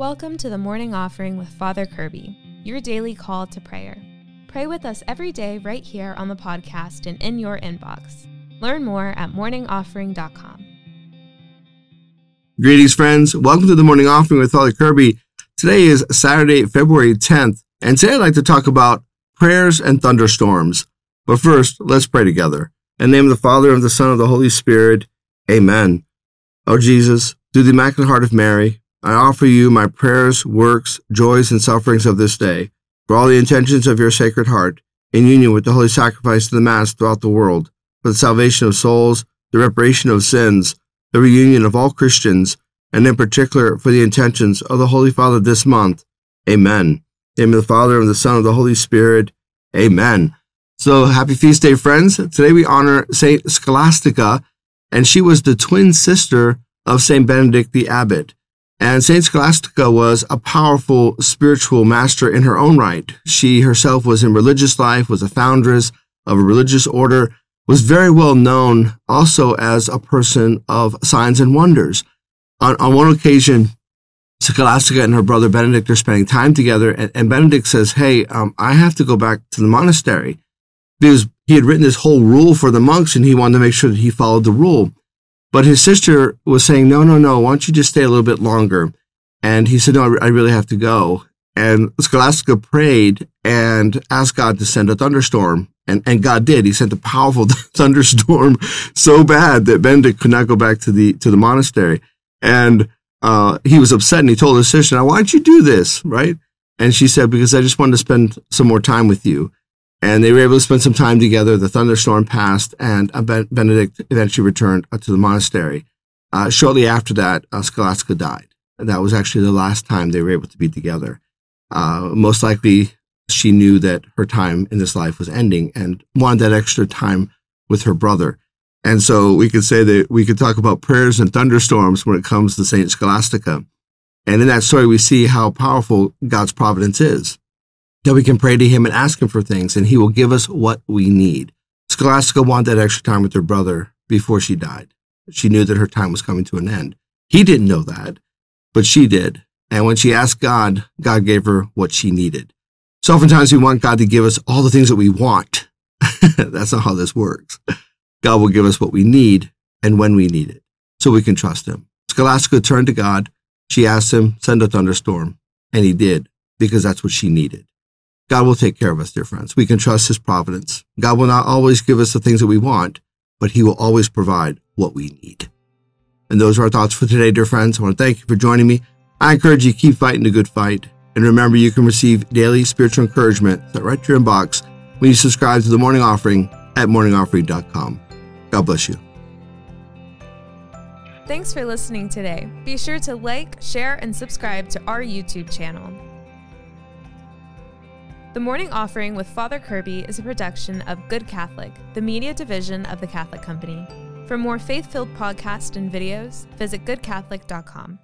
Welcome to the morning offering with Father Kirby, your daily call to prayer. Pray with us every day right here on the podcast and in your inbox. Learn more at morningoffering.com. Greetings, friends. Welcome to the morning offering with Father Kirby. Today is Saturday, February 10th, and today I'd like to talk about prayers and thunderstorms. But first, let's pray together. In the name of the Father, and of the Son, and of the Holy Spirit. Amen. O Jesus, through the Immaculate Heart of Mary, I offer you my prayers, works, joys, and sufferings of this day, for all the intentions of your Sacred Heart, in union with the holy sacrifice of the Mass throughout the world, for the salvation of souls, the reparation of sins, the reunion of all Christians, and in particular for the intentions of the Holy Father this month. Amen. In the name of the Father, and the Son, and of the Holy Spirit. Amen. So happy feast day, friends. Today we honor Saint Scholastica, and she was the twin sister of Saint Benedict the Abbot. And Saint Scholastica was a powerful spiritual master in her own right. She herself was in religious life, was a foundress of a religious order, was very well known also as a person of signs and wonders. On, on one occasion, Scholastica and her brother Benedict are spending time together, and, and Benedict says, Hey, um, I have to go back to the monastery because he had written this whole rule for the monks and he wanted to make sure that he followed the rule. But his sister was saying, no, no, no, why don't you just stay a little bit longer? And he said, no, I really have to go. And Scholastica prayed and asked God to send a thunderstorm. And, and God did. He sent a powerful thunderstorm so bad that Benedict could not go back to the, to the monastery. And, uh, he was upset and he told his sister, now, why don't you do this? Right. And she said, because I just wanted to spend some more time with you and they were able to spend some time together. The thunderstorm passed, and Benedict eventually returned uh, to the monastery. Uh, shortly after that, uh, Scholastica died. And that was actually the last time they were able to be together. Uh, most likely, she knew that her time in this life was ending and wanted that extra time with her brother. And so we could say that we could talk about prayers and thunderstorms when it comes to Saint Scholastica. And in that story, we see how powerful God's providence is that we can pray to him and ask him for things and he will give us what we need. Scholastica wanted that extra time with her brother before she died. She knew that her time was coming to an end. He didn't know that, but she did. And when she asked God, God gave her what she needed. So oftentimes we want God to give us all the things that we want. That's not how this works. God will give us what we need and when we need it so we can trust him. Scholastica turned to God. She asked him, send a thunderstorm. And he did because that's what she needed. God will take care of us, dear friends. We can trust his providence. God will not always give us the things that we want, but he will always provide what we need. And those are our thoughts for today, dear friends. I want to thank you for joining me. I encourage you to keep fighting the good fight. And remember, you can receive daily spiritual encouragement right to your inbox when you subscribe to the morning offering at morningoffering.com. God bless you. Thanks for listening today. Be sure to like, share, and subscribe to our YouTube channel. The Morning Offering with Father Kirby is a production of Good Catholic, the media division of the Catholic Company. For more faith filled podcasts and videos, visit goodcatholic.com.